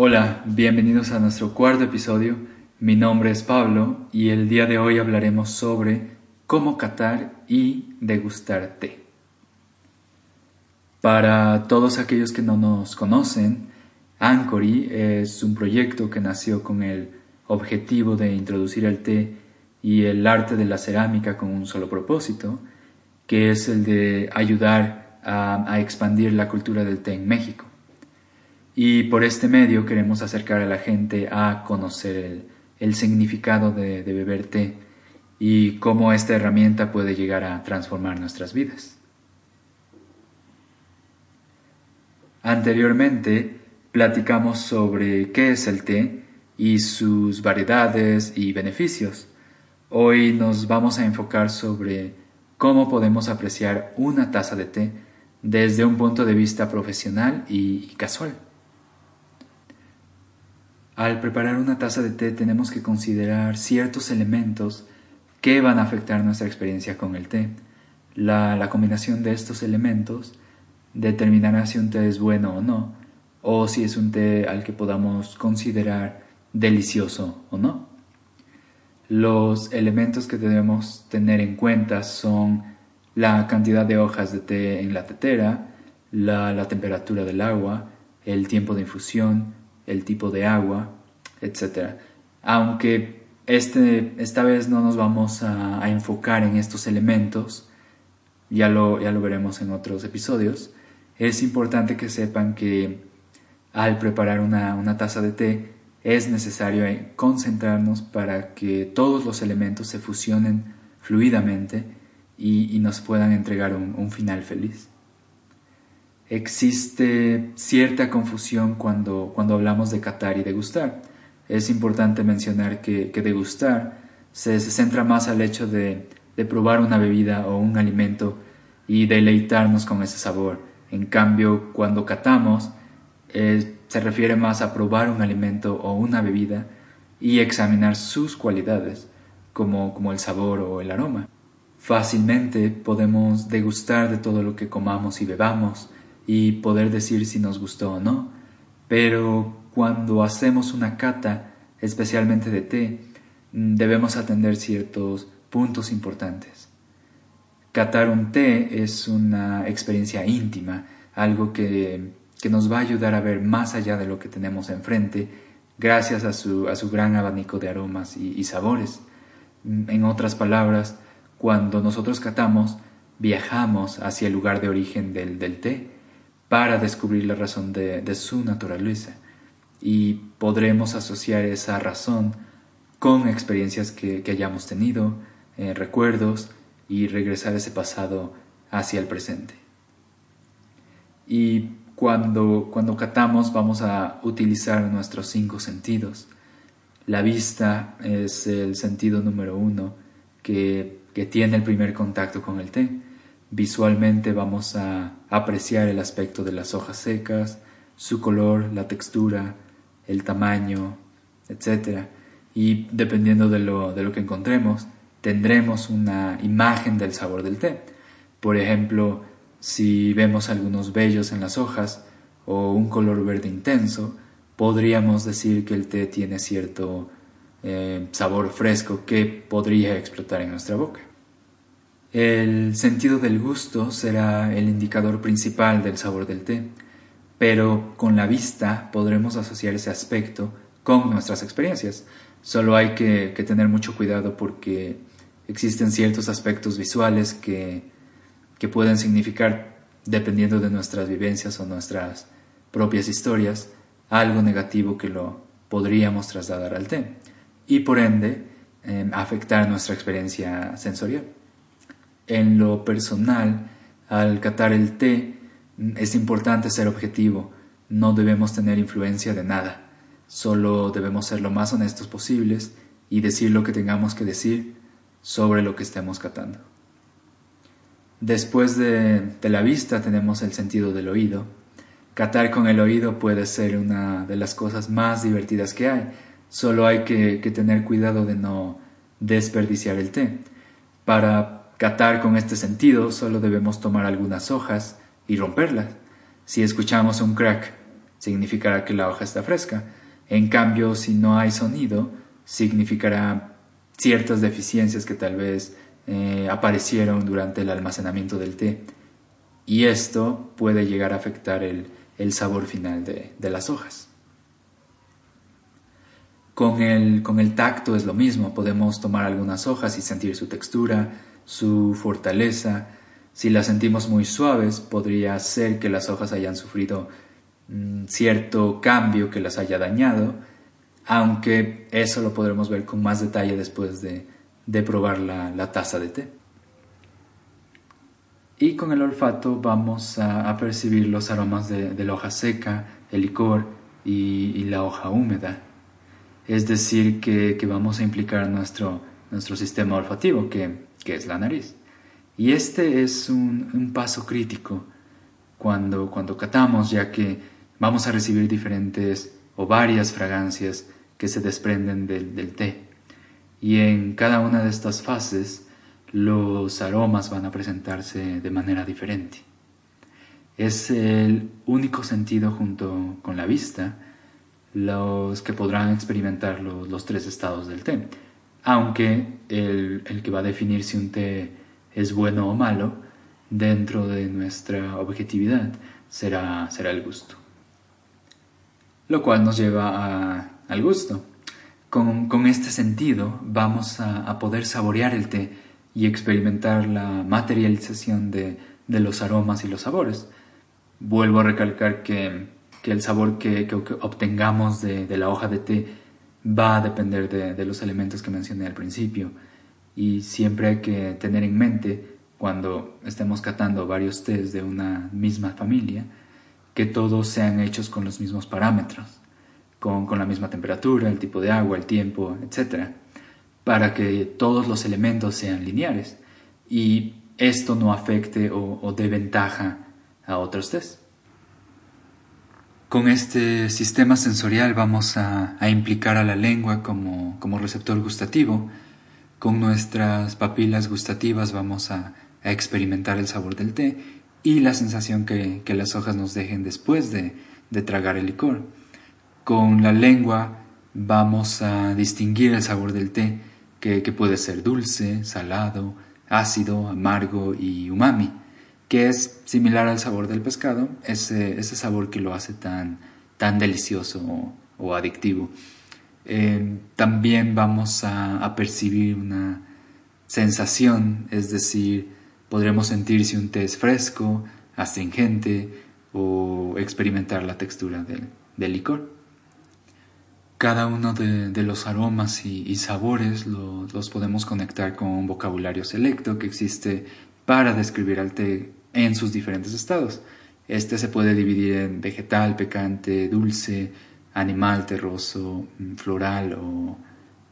Hola, bienvenidos a nuestro cuarto episodio. Mi nombre es Pablo y el día de hoy hablaremos sobre cómo catar y degustar té. Para todos aquellos que no nos conocen, Anchory es un proyecto que nació con el objetivo de introducir el té y el arte de la cerámica con un solo propósito, que es el de ayudar a, expandir la cultura del té en México. Y por este medio queremos acercar a la gente a conocer el, significado de, beber té y cómo esta herramienta puede llegar a transformar nuestras vidas. Anteriormente platicamos sobre qué es el té y sus variedades y beneficios. Hoy nos vamos a enfocar sobre cómo podemos apreciar una taza de té desde un punto de vista profesional y casual. Al preparar una taza de té tenemos que considerar ciertos elementos que van a afectar nuestra experiencia con el té. La, combinación de estos elementos determinará si un té es bueno o no, o si es un té al que podamos considerar delicioso o no. Los elementos que debemos tener en cuenta son la cantidad de hojas de té en la tetera, la temperatura del agua, el tiempo de infusión, el tipo de agua, etc. Aunque este, esta vez no nos vamos a, enfocar en estos elementos, ya lo, ya lo veremos en otros episodios, es importante que sepan que al preparar una, taza de té es necesario concentrarnos para que todos los elementos se fusionen fluidamente y, nos puedan entregar un final feliz existe cierta confusión cuando, cuando hablamos de catar y degustar. Es importante mencionar que, degustar se, centra más al hecho de, probar una bebida o un alimento y deleitarnos con ese sabor. En cambio, cuando catamos, eh, se refiere más a probar un alimento o una bebida y examinar sus cualidades, como, como el sabor o el aroma. Fácilmente podemos degustar de todo lo que comamos y bebamos, y poder decir si nos gustó o no. Pero cuando hacemos una cata, especialmente de té, mm, debemos atender ciertos puntos importantes. Catar un té es una experiencia íntima, algo que, nos va a ayudar a ver más allá de lo que tenemos enfrente, gracias a su, a su gran abanico de aromas y, sabores. Mm, en otras palabras, cuando nosotros catamos, viajamos hacia el lugar de origen del, del té para descubrir la razón de, su naturaleza y podremos asociar esa razón con experiencias que, hayamos tenido, eh, recuerdos y regresar ese pasado hacia el presente. Y cuando, cuando catamos vamos a utilizar nuestros cinco sentidos. La vista es el sentido número uno que, que tiene el primer contacto con el té Visualmente vamos a apreciar el aspecto de las hojas secas, su color, la textura, el tamaño, etc. Y dependiendo de lo, de lo que encontremos, tendremos una imagen del sabor del té. Por ejemplo, si vemos algunos vellos en las hojas o un color verde intenso, podríamos decir que el té tiene cierto eh, sabor fresco que podría explotar en nuestra boca. El sentido del gusto será el indicador principal del sabor del té, pero con la vista podremos asociar ese aspecto con nuestras experiencias. Solo hay que, tener mucho cuidado porque existen ciertos aspectos visuales que, que pueden significar, dependiendo de nuestras vivencias o nuestras propias historias, algo negativo que lo podríamos trasladar al té y por ende eh, afectar nuestra experiencia sensorial. En lo personal, al catar el té, es importante ser objetivo, no debemos tener influencia de nada, solo debemos ser lo más honestos posibles y decir lo que tengamos que decir sobre lo que estemos catando. Después de, la vista tenemos el sentido del oído. Catar con el oído puede ser una de las cosas más divertidas que hay, solo hay que, que tener cuidado de no desperdiciar el té. Para Catar con este sentido solo debemos tomar algunas hojas y romperlas. Si escuchamos un crack significará que la hoja está fresca. En cambio, si no hay sonido, significará ciertas deficiencias que tal vez eh, aparecieron durante el almacenamiento del té. Y esto puede llegar a afectar el, sabor final de, las hojas. Con el, con el tacto es lo mismo, podemos tomar algunas hojas y sentir su textura, su fortaleza. Si las sentimos muy suaves, podría ser que las hojas hayan sufrido mm, cierto cambio que las haya dañado, aunque eso lo podremos ver con más detalle después de, probar la, taza de té. Y con el olfato vamos a, percibir los aromas de, la hoja seca, el licor y, la hoja húmeda. Es decir, que, vamos a implicar nuestro, nuestro sistema olfativo, que que es la nariz. Y este es un, paso crítico cuando, cuando catamos, ya que vamos a recibir diferentes o varias fragancias que se desprenden del, del té. Y en cada una de estas fases los aromas van a presentarse de manera diferente. Es el único sentido junto con la vista los que podrán experimentar los, los tres estados del té aunque el, que va a definir si un té es bueno o malo dentro de nuestra objetividad será, será el gusto. Lo cual nos lleva al gusto. Con, este sentido vamos a, poder saborear el té y experimentar la materialización de, los aromas y los sabores. Vuelvo a recalcar que, el sabor que, obtengamos de la hoja de té va a depender de, los elementos que mencioné al principio y siempre hay que tener en mente cuando estemos catando varios tés de una misma familia que todos sean hechos con los mismos parámetros, con, la misma temperatura, el tipo de agua, el tiempo, etc. Para que todos los elementos sean lineares y esto no afecte o, o dé ventaja a otros tés. Con este sistema sensorial vamos a, implicar a la lengua como, receptor gustativo. Con nuestras papilas gustativas vamos a, experimentar el sabor del té y la sensación que, las hojas nos dejen después de, tragar el licor. Con la lengua vamos a distinguir el sabor del té, que puede ser dulce, salado, ácido, amargo y umami que es similar al sabor del pescado, ese, ese sabor que lo hace tan, tan delicioso o, adictivo. Eh, también vamos a, percibir una sensación, es decir, podremos sentir si un té es fresco, astringente o experimentar la textura del, licor. Cada uno de, los aromas y, sabores los podemos conectar con un vocabulario selecto que existe para describir al té en sus diferentes estados. Este se puede dividir en vegetal, picante, dulce, animal, terroso, mm, floral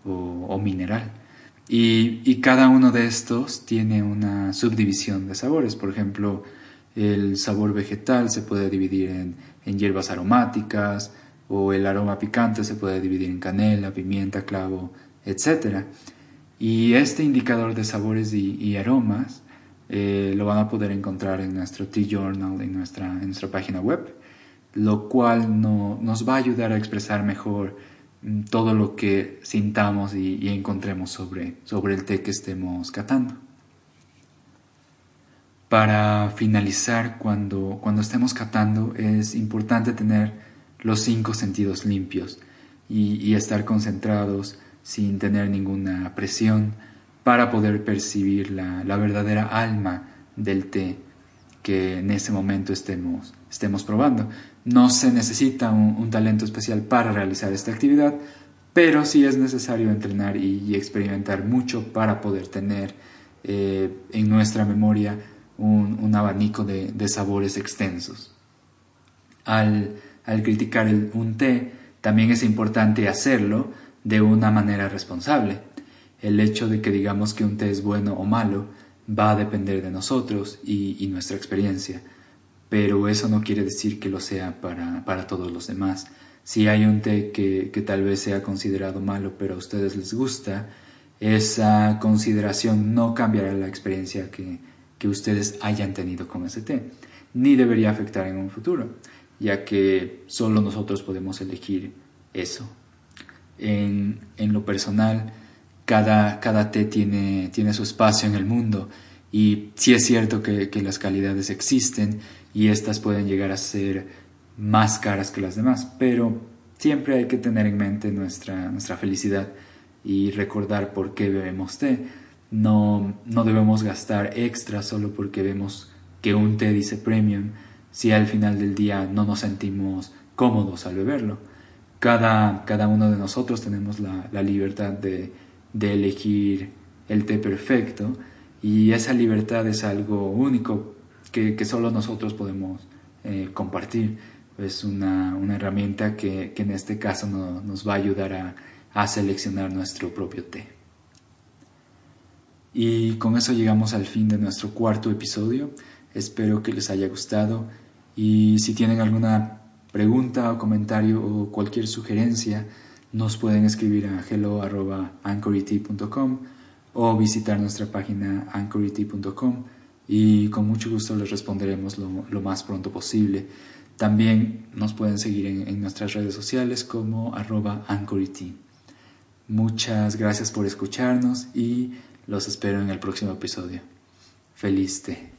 o, mineral. Y, cada uno de estos tiene una subdivisión de sabores. Por ejemplo, el sabor vegetal se puede dividir en, hierbas aromáticas o el aroma picante se puede dividir en canela, pimienta, clavo, etc. Y este indicador de sabores y aromas eh, lo van a poder encontrar en nuestro T-Journal, en nuestra, nuestra página web, lo cual nos va a ayudar a expresar mejor mm, todo lo que sintamos y, encontremos sobre, sobre el té que estemos catando. Para finalizar, cuando, cuando estemos catando, es importante tener los cinco sentidos limpios y, y estar concentrados sin tener ninguna presión para poder percibir la, verdadera alma del té que en ese momento estemos, estemos probando. No se necesita un, talento especial para realizar esta actividad, pero sí es necesario entrenar y, experimentar mucho para poder tener eh, en nuestra memoria un, abanico de, sabores extensos. Al, criticar un té, también es importante hacerlo de una manera responsable el hecho de que digamos que un té es bueno o malo va a depender de nosotros y, nuestra experiencia, pero eso no quiere decir que lo sea para, todos los demás. Si hay un té que, tal vez sea considerado malo pero a ustedes les gusta, esa consideración no cambiará la experiencia que, ustedes hayan tenido con ese té, ni debería afectar en un futuro. ya que solo nosotros podemos elegir eso. En, lo personal, cada, cada té tiene, tiene su espacio en el mundo y sí es cierto que, que las calidades existen y estas pueden llegar a ser más caras que las demás, pero siempre hay que tener en mente nuestra, nuestra felicidad y recordar por qué bebemos té. No, no debemos gastar extra solo porque vemos que un té dice premium si al final del día no nos sentimos cómodos al beberlo. Cada, cada uno de nosotros tenemos la, la libertad de, de, elegir el té perfecto y esa libertad es algo único que, que solo nosotros podemos eh, compartir. Es una, una herramienta que, que, en este caso nos va a ayudar a, a seleccionar nuestro propio té. Y con eso llegamos al fin de nuestro cuarto episodio. Espero que les haya gustado y si tienen alguna pregunta o comentario o cualquier sugerencia, nos pueden escribir a hello.anchority.com o visitar nuestra página anchority.com y con mucho gusto les responderemos lo, más pronto posible. También nos pueden seguir en, nuestras redes sociales como arroba. Muchas gracias por escucharnos y los espero en el próximo episodio. Feliz té.